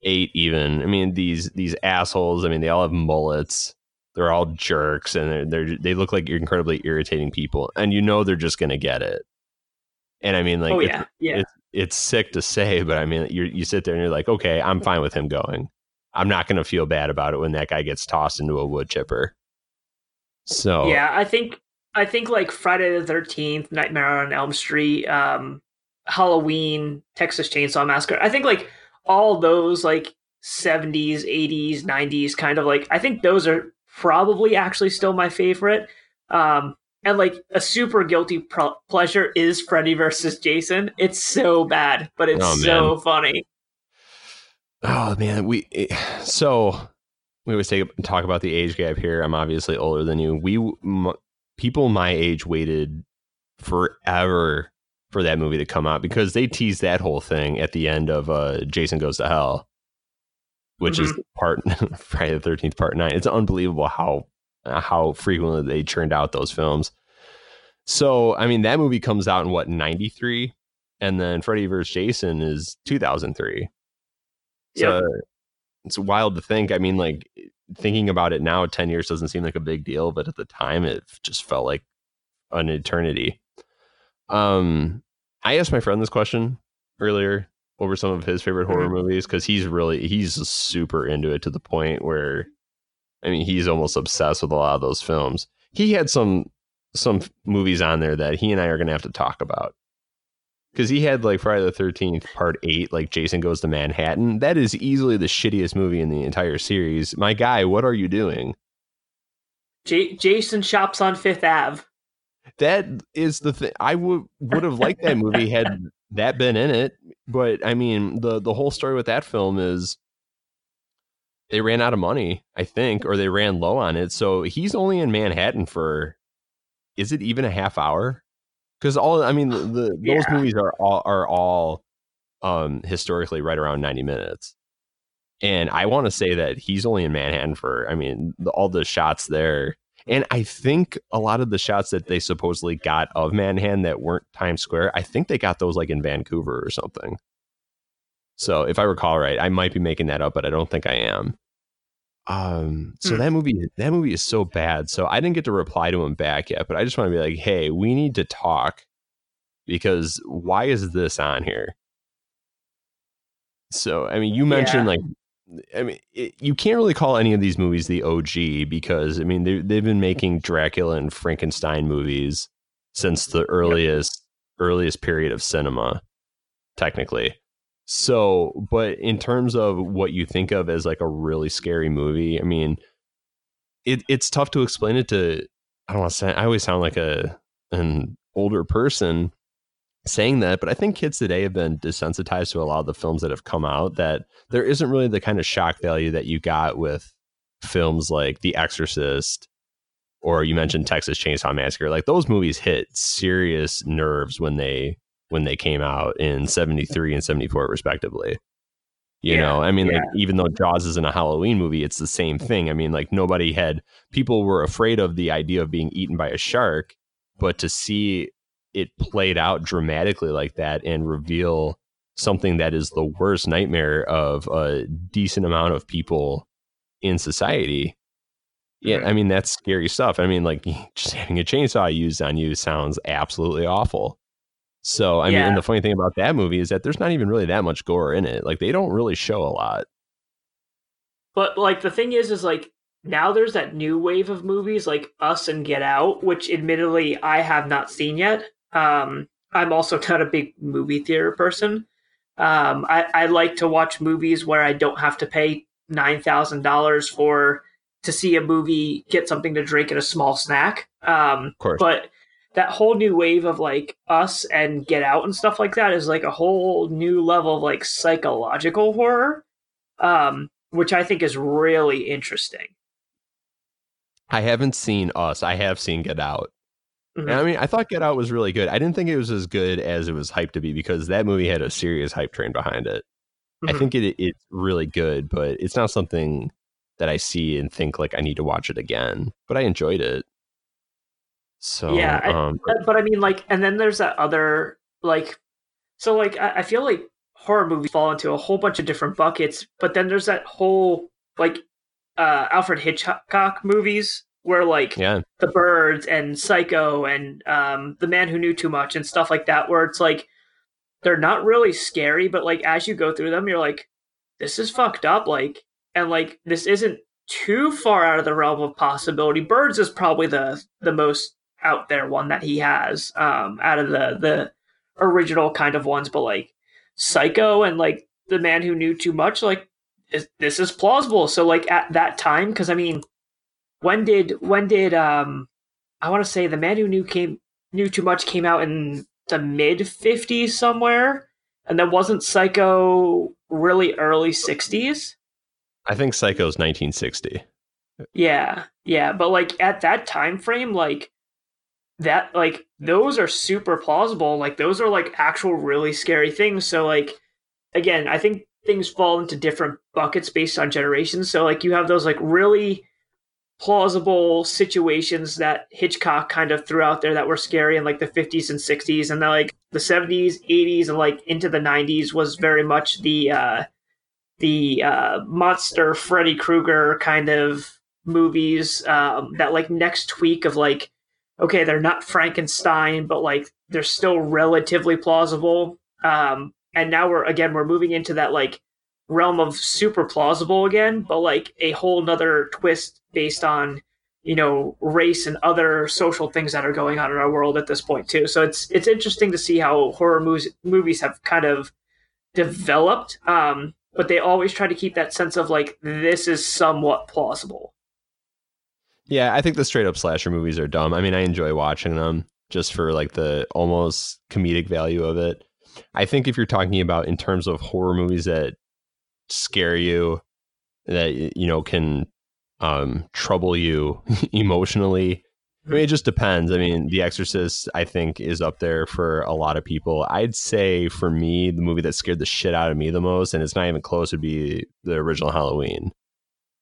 eight. Even. I mean, these these assholes. I mean, they all have mullets. They're all jerks, and they're, they're they look like incredibly irritating people, and you know they're just gonna get it. And I mean, like, oh it's- yeah, yeah. it's it's sick to say, but I mean, you you sit there and you're like, okay, I'm fine with him going. I'm not going to feel bad about it when that guy gets tossed into a wood chipper. So Yeah, I think I think like Friday the Thirteenth, Nightmare on Elm Street, um, Halloween, Texas Chainsaw Massacre. I think like all those like seventies, eighties, nineties kind of like I think those are probably actually still my favorite. Um, and like a super guilty pro- pleasure is Freddy versus Jason. It's so bad, but it's Oh, so funny. Oh man, we it- so we always take talk about the age gap here. I'm obviously older than you. We m- people my age waited forever for that movie to come out because they teased that whole thing at the end of uh, Jason Goes to Hell, which is part (laughs) Friday the Thirteenth Part Nine. It's unbelievable how how frequently they churned out those films. So I mean, that movie comes out in what '93, and then Freddy vs. Jason is 2003. So it's wild to think. I mean, like thinking about it now, 10 years doesn't seem like a big deal, but at the time it just felt like an eternity. Um, I asked my friend this question earlier over some of his favorite horror movies because he's really he's super into it to the point where I mean he's almost obsessed with a lot of those films. He had some some movies on there that he and I are gonna have to talk about because he had like Friday the Thirteenth Part Eight, like Jason Goes to Manhattan. That is easily the shittiest movie in the entire series. My guy, what are you doing? J- Jason shops on Fifth Ave. That is the thing. I would would have liked that movie had (laughs) that been in it, but I mean the the whole story with that film is they ran out of money, I think, or they ran low on it. So he's only in Manhattan for is it even a half hour? Because all I mean the, the (sighs) those movies are all are all um historically right around 90 minutes. And I want to say that he's only in Manhattan for I mean the, all the shots there and I think a lot of the shots that they supposedly got of Manhattan that weren't Times Square, I think they got those like in Vancouver or something. So if I recall right, I might be making that up, but I don't think I am. Um, so Hmm. that movie, that movie is so bad. So I didn't get to reply to him back yet, but I just want to be like, hey, we need to talk because why is this on here? So I mean, you mentioned Yeah. like I mean, it, you can't really call any of these movies the OG because I mean they they've been making Dracula and Frankenstein movies since the earliest earliest period of cinema, technically. So, but in terms of what you think of as like a really scary movie, I mean, it it's tough to explain it to. I don't want to say. I always sound like a an older person saying that, but I think kids today have been desensitized to a lot of the films that have come out that there isn't really the kind of shock value that you got with films like The Exorcist or you mentioned Texas Chainsaw Massacre. Like those movies hit serious nerves when they when they came out in 73 and 74 respectively. You Yeah, know, I mean, yeah. like even though Jaws isn't a Halloween movie, it's the same thing. I mean, like nobody had people were afraid of the idea of being eaten by a shark, but to see it played out dramatically like that and reveal something that is the worst nightmare of a decent amount of people in society. Yeah, Mm-hmm. I mean that's scary stuff. I mean, like (laughs) just having a chainsaw used on you sounds absolutely awful. So, I mean, and the funny thing about that movie is that there's not even really that much gore in it. Like they don't really show a lot. But like the thing is, is like now there's that new wave of movies like Us and Get Out, which admittedly I have not seen yet. Um, I'm also not a big movie theater person. Um, I, I like to watch movies where I don't have to pay nine thousand dollars for to see a movie, get something to drink, and a small snack. Um, Of course. but that whole new wave of like Us and Get Out and stuff like that is like a whole new level of like psychological horror. Um, which I think is really interesting. I haven't seen Us. I have seen Get Out. Mhm. I mean, I thought Get Out was really good. I didn't think it was as good as it was hyped to be because that movie had a serious hype train behind it. I Mhm. think it it's really good, but it's not something that I see and think like I need to watch it again. But I enjoyed it. So yeah, I- um, but, but I mean, like, and then there's that other like, so like I, I feel like horror movies fall into a whole bunch of different buckets, but then there's that whole like uh Alfred Hitchcock movies where like yeah, the birds and psycho and um the man who knew too much and stuff like that where it's like they're not really scary but like as you go through them you're like this is fucked up like and like this isn't too far out of the realm of possibility. Birds is probably the the most out there one that he has um out of the the original kind of ones but like psycho and like the man who knew too much like is, this is plausible. So like at that time because i mean when did when did um I want to say the man who knew came knew too much came out in the mid 50s somewhere and then wasn't Psycho really early 60s? I think Psycho's 1960. Yeah. Yeah, but like at that time frame like that like those are super plausible. Like those are like actual really scary things. So like again, I think things fall into different buckets based on generations. So like you have those like really plausible situations that Hitchcock kind of threw out there that were scary in like the 50s and 60s and then like the 70s, 80s and like into the 90s was very much the uh the uh monster Freddy Krueger kind of movies um that like next tweak of like okay, they're not Frankenstein but like they're still relatively plausible. Um and now we're again we're moving into that like realm of super plausible again, but like a whole nother twist based on you know race and other social things that are going on in our world at this point too. So it's it's interesting to see how horror movies movies have kind of developed, um, but they always try to keep that sense of like this is somewhat plausible. Yeah, I think the straight up slasher movies are dumb. I mean, I enjoy watching them just for like the almost comedic value of it. I think if you're talking about in terms of horror movies that scare you, that you know can um, trouble you (laughs) emotionally. I mean, it just depends. I mean, The Exorcist, I think, is up there for a lot of people. I'd say for me, the movie that scared the shit out of me the most, and it's not even close, would be the original Halloween.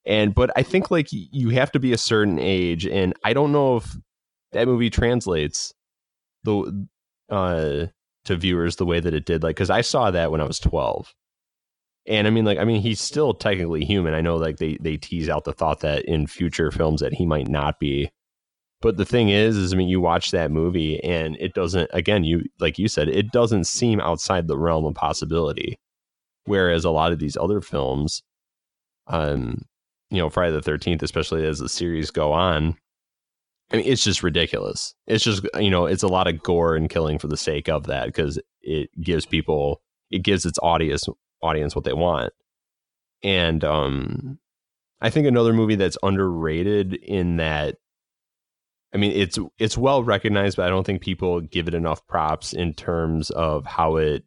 And but I think like you have to be a certain age, and I don't know if that movie translates the uh to viewers the way that it did. Like, because I saw that when I was twelve, and I mean, like, I mean, he's still technically human. I know, like, they they tease out the thought that in future films that he might not be. But the thing is, is I mean, you watch that movie and it doesn't. Again, you like you said, it doesn't seem outside the realm of possibility. Whereas a lot of these other films, um, you know, Friday the Thirteenth, especially as the series go on, I mean, it's just ridiculous. It's just you know, it's a lot of gore and killing for the sake of that because it gives people, it gives its audience audience what they want. And um, I think another movie that's underrated in that, I mean, it's it's well recognized, but I don't think people give it enough props in terms of how it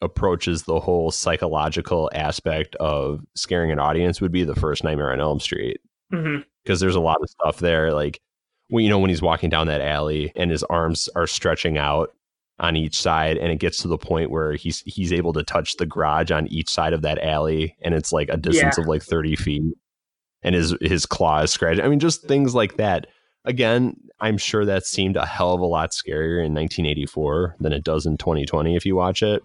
approaches the whole psychological aspect of scaring an audience. Would be the first Nightmare on Elm Street Mm-hmm. because there's a lot of stuff there, like when you know when he's walking down that alley and his arms are stretching out on each side and it gets to the point where he's he's able to touch the garage on each side of that alley and it's like a distance Yeah. of like 30 feet and his his claw is scratched i mean just things like that again i'm sure that seemed a hell of a lot scarier in 1984 than it does in 2020 if you watch it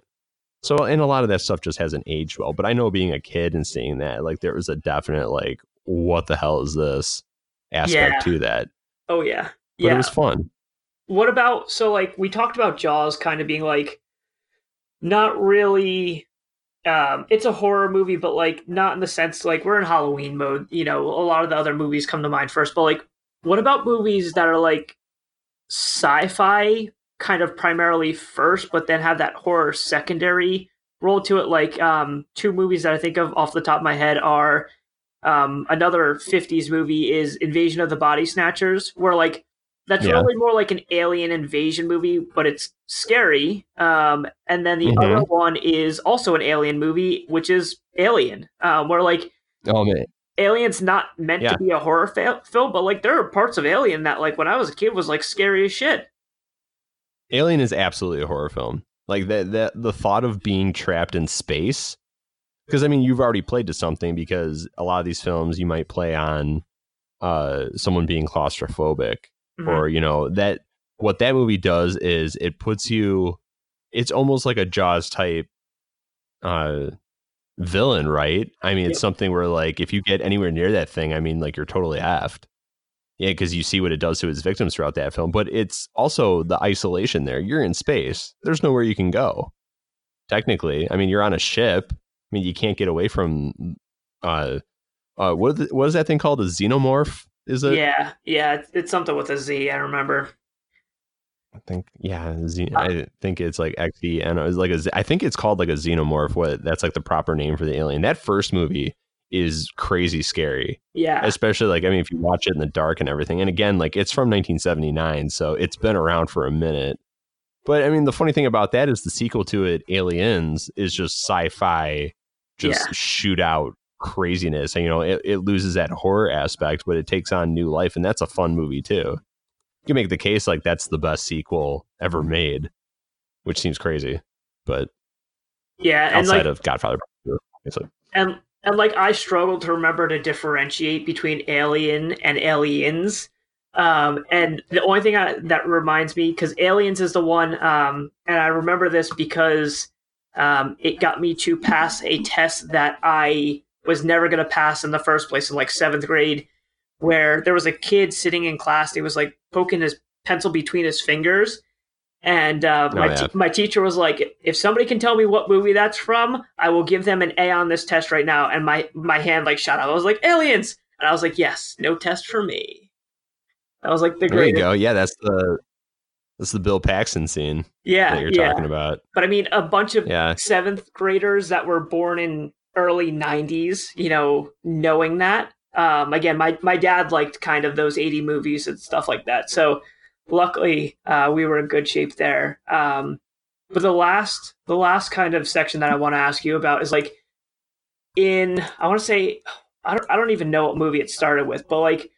so and a lot of that stuff just hasn't aged well but i know being a kid and seeing that like there was a definite like what the hell is this aspect Yeah. to that Oh yeah, but yeah. it was fun what about so like we talked about jaws kind of being like not really um it's a horror movie but like not in the sense like we're in halloween mode you know a lot of the other movies come to mind first but like what about movies that are like sci-fi kind of primarily first but then have that horror secondary role to it? Like um two movies that i think of off the top of my head are um another 50s movie is invasion of the body snatchers where like that's Yeah. really more like an alien invasion movie, but it's scary. Um, and then the Mhm. other one is also an alien movie, which is Alien, um, where like oh man Alien's not meant Yeah. to be a horror fa- film, but like there are parts of Alien that like when I was a kid was like scary as shit. Alien is absolutely a horror film. Like that that the thought of being trapped in space because I mean you've already played to something because a lot of these films you might play on uh someone being claustrophobic Mhm. or you know that what that movie does is it puts you it's almost like a jaws type uh villain right? I mean it's something where like if you get anywhere near that thing i mean like you're totally effed yeah because you see what it does to its victims throughout that film but it's also the isolation there. You're in space. There's nowhere you can go technically. I mean you're on a ship. I mean you can't get away from uh uh what, is- what is that thing called? A xenomorph is it yeah, yeah, it's, it's something with a Z. I remember. I think yeah, Z, uh, I think it's like XD and it's like a Z- I think it's called like a xenomorph. What that's like the proper name for the alien. That first movie is crazy scary, Yeah, especially like I mean if you watch it in the dark and everything. And again, like it's from 1979, so it's been around for a minute. But I mean, the funny thing about that is the sequel to it, Aliens, is just sci-fi, just Yeah. shootout craziness. And you know, it, it loses that horror aspect, but it takes on new life, and that's a fun movie too. You can make the case like that's the best sequel ever made, which seems crazy, but yeah, and outside like of Godfather, obviously. and and like I struggle to remember to differentiate between alien and aliens. Um, and the only thing I, that reminds me, because aliens is the one, um, and I remember this because um, it got me to pass a test that I was never going to pass in the first place in like seventh grade, where there was a kid sitting in class. He was like poking his pencil between his fingers. And uh, my, te- my teacher was like, if somebody can tell me what movie that's from, I will give them an A on this test right now. And my, my hand like shot up. I was like, aliens. And I was like, yes, no test for me. That was like the There you great. go. Yeah, that's the that's the Bill Paxton scene Yeah, that you're yeah. talking about. But I mean, a bunch of Yeah, seventh graders that were born in early 90s, you know, knowing that. Um, again, my, my dad liked kind of those 80 movies and stuff like that. So luckily, uh, we were in good shape there. Um, but the last, the last kind of section that I want to ask you about is like in, I want to say, I don't, I don't even know what movie it started with, but like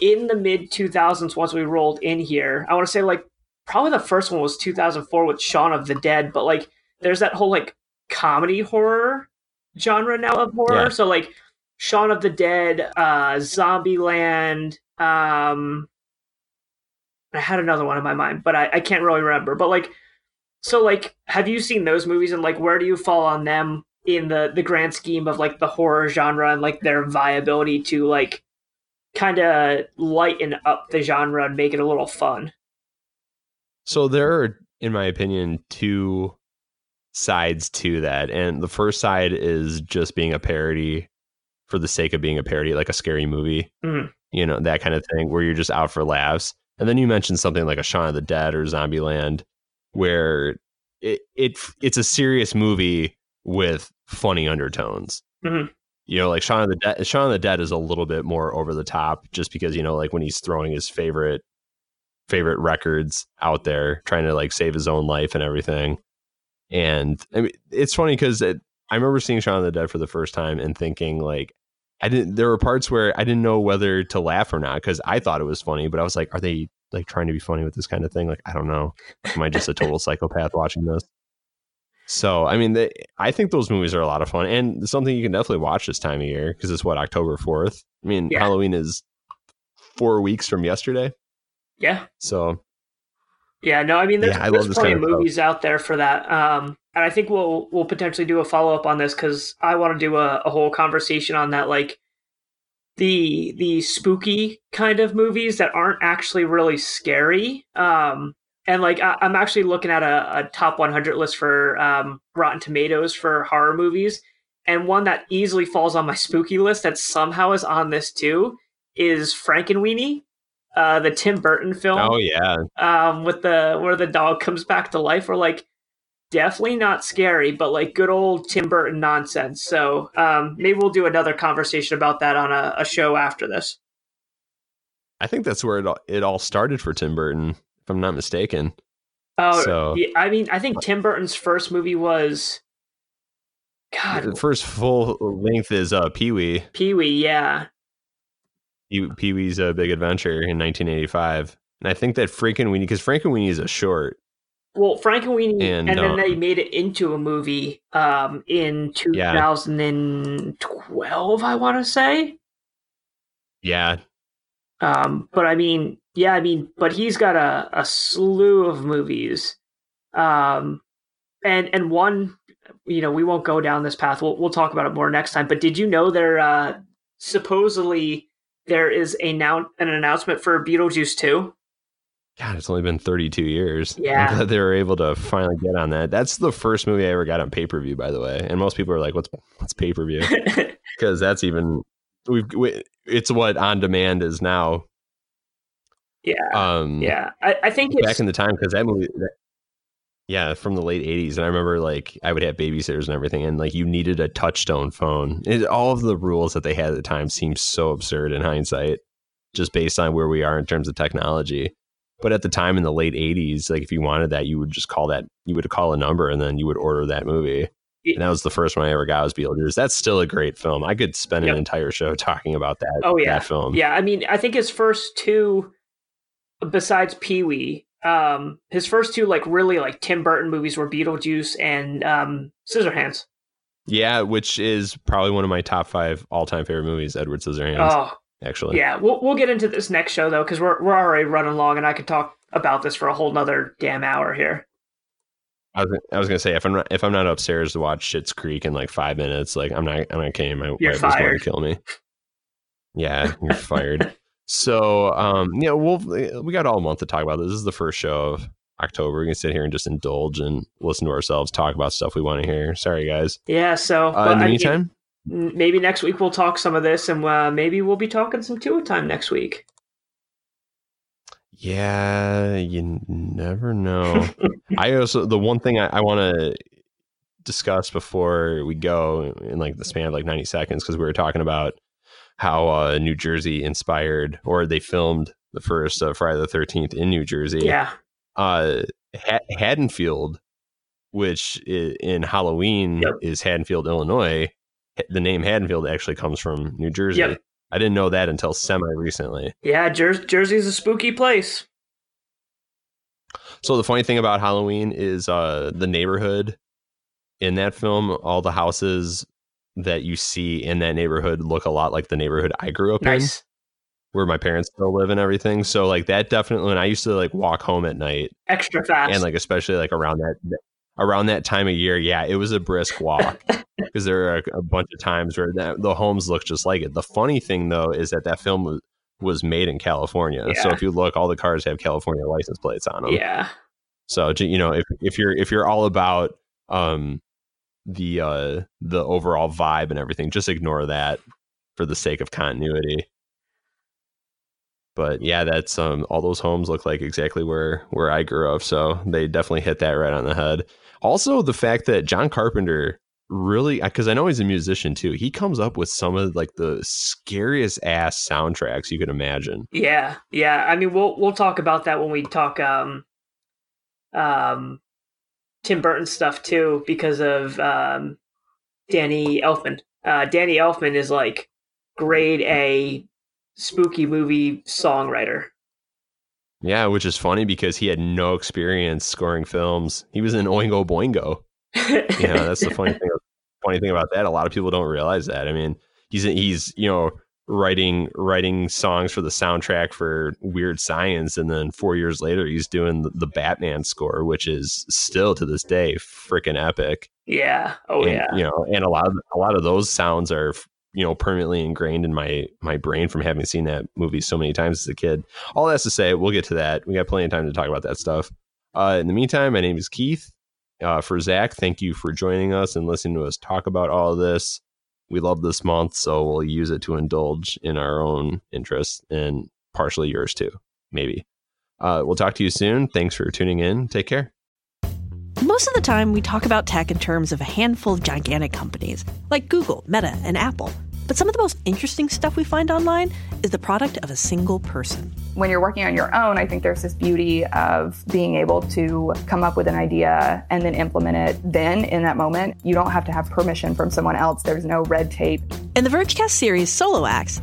in the mid 2000s, once we rolled in here, I want to say like probably the first one was 2004 with Shaun of the Dead, but like there's that whole like comedy horror genre now of horror. Yeah. So like Shaun of the Dead, uh, Zombieland. Um, I had another one in my mind, but I, I can't really remember. But like, so like, have you seen those movies and like, where do you fall on them in the the grand scheme of like the horror genre and like their viability to like kind of lighten up the genre and make it a little fun? So there are, in my opinion, two sides to that. And the first side is just being a parody for the sake of being a parody, like a scary movie, Mhm. you know, that kind of thing, where you're just out for laughs. And then you mentioned something like a Shaun of the Dead or Zombieland, where it, it it's a serious movie with funny undertones. Mhm. You know, like Shaun of the Dead. Shaun of the Dead is a little bit more over the top, just because you know, like when he's throwing his favorite favorite records out there, trying to like save his own life and everything. And I mean, it's funny because I remember seeing Shaun of the Dead for the first time and thinking like, I didn't. There were parts where I didn't know whether to laugh or not because I thought it was funny, but I was like, are they like trying to be funny with this kind of thing? Like, I don't know. Am I just a total psychopath watching this? So, I mean, they, I think those movies are a lot of fun and something you can definitely watch this time of year because it's what October fourth. I mean, Yeah. Halloween is four weeks from yesterday, Yeah, so Yeah, no, I mean, there's, Yeah, I there's plenty of movies out there for that. Um, and I think we'll we'll potentially do a follow up on this because I want to do a, a whole conversation on that, like the the spooky kind of movies that aren't actually really scary. Um, and like I, I'm actually looking at a, a top 100 list for um, Rotten Tomatoes for horror movies, and one that easily falls on my spooky list that somehow is on this too is Frankenweenie, uh, the Tim Burton film oh yeah, um, with the where the dog comes back to life were like definitely not scary, but like good old Tim Burton nonsense. So um, maybe we'll do another conversation about that on a, a show after this. I think that's where it all, it all started for Tim Burton, if I'm not mistaken. Oh, So- yeah, I mean, I think Tim Burton's first movie was God The first full length is uh, Pee Wee. Pee Wee. Yeah, Pee Wee's a Big Adventure in 1985, and I think that Frankenweenie because Frankenweenie is a short. Well, Frankenweenie, And, and, then uh, they made it into a movie um, in 2012, I want to say. Yeah, Um, but I mean, yeah, I mean, but he's got a, a slew of movies. Um, and and one, you know, we won't go down this path. We'll we'll talk about it more next time. But did you know there uh, supposedly there is a now an announcement for Beetlejuice 2? God, it's only been 32 years. Yeah. I'm glad they were able to finally get on that. That's the first movie I ever got on pay per view, by the way. And most people are like, "What's what's pay per view?" Because (laughs) that's even we've we, it's what on demand is now. yeah, Um, yeah. I, I think it's back in the time because that movie that, yeah from the late 80s and i remember like i would have babysitters and everything and like you needed a touchstone phone. It, all of the rules that they had at the time seem so absurd in hindsight just based on where we are in terms of technology. But at the time in the late 80s like if you wanted that you would just call that you would call a number and then you would order that movie. And that was the first one i ever got was beetlejuice. That's still a great film. I could spend Yep. an entire show talking about that Oh, yeah. that film. Yeah, I mean, I think his first two, besides Pee Wee, um, his first two like really like Tim Burton movies were Beetlejuice and um, Scissorhands. yeah which is probably one of my top five all-time favorite movies edward scissorhands Oh, actually yeah. We'll we'll get into this next show though because we're we're already running long, and I could talk about this for a whole nother damn hour here. I was, I was gonna say if I'm not if I'm not upstairs to watch Schitt's Creek in like five minutes, like I'm not I'm not kidding. My You're wife is going fired. to kill me. Yeah, you're fired. (laughs) So um, yeah, we'll we got all month to talk about this. This is the first show of October. We can sit here and just indulge and listen to ourselves talk about stuff we want to hear. Sorry, guys. Yeah. So Uh, but, in the meantime, maybe next week we'll talk some of this, and uh, maybe we'll be talking some Tua time next week. yeah, you never know. (laughs) I also the one thing I, I want to discuss before we go in like the span of like 90 seconds because we were talking about how uh, New Jersey inspired or they filmed the first uh, Friday the 13th in New Jersey. Yeah. Uh, ha- Haddonfield, which i- in Halloween Yep. is Haddonfield, Illinois. The name Haddonfield actually comes from New Jersey. Yep. I didn't know that until semi recently. Yeah. Jer- Jersey's a spooky place. So the funny thing about Halloween is uh, the neighborhood in that film, all the houses that you see in that neighborhood look a lot like the neighborhood I grew up in, where my parents still live and everything. So like that definitely when I used to like walk home at night Extra fast. and like especially like around that around that time of year, yeah, it was a brisk walk (laughs) because there are a, a bunch of times where that, the homes look just like it. The funny thing though is that that film was, was made in California. So if you look, all the cars have California license plates on them. yeah. So you know, if if you're if you're all about um the uh the overall vibe and everything, just ignore that for the sake of continuity. But yeah, that's um all those homes look like exactly where where I grew up, so they definitely hit that right on the head. Also, the fact that John Carpenter really because I know he's a musician too. He comes up with some of like the scariest ass soundtracks you could imagine. Yeah, yeah. I mean, we'll we'll talk about that when we talk um, um, Tim Burton stuff too, because of um, Danny Elfman. Uh, Danny Elfman is like grade A spooky movie songwriter. Yeah, which is funny because he had no experience scoring films. He was in Oingo Boingo. (laughs) You know, that's the funny thing. Funny thing about that, a lot of people don't realize that. I mean, he's he's you know writing writing songs for the soundtrack for Weird Science, and then four years later, he's doing the, the Batman score, which is still to this day freaking epic. yeah. Oh and, yeah. you know, and a lot of a lot of those sounds are you know permanently ingrained in my my brain from having seen that movie so many times as a kid. All that's to say, we'll get to that. We got plenty of time to talk about that stuff. Uh, in the meantime, my name is Keith. Uh, for Zach, thank you for joining us and listening to us talk about all of this. We love this month, so we'll use it to indulge in our own interests and partially yours too, maybe. Uh, we'll talk to you soon. Thanks for tuning in. Take care. Most of the time, we talk about tech in terms of a handful of gigantic companies like Google, Meta, and Apple. But some of the most interesting stuff we find online is the product of a single person. when you're working on your own, I think there's this beauty of being able to come up with an idea and then implement it then in that moment. You don't have to have permission from someone else. There's no red tape. In the Vergecast series Solo Acts,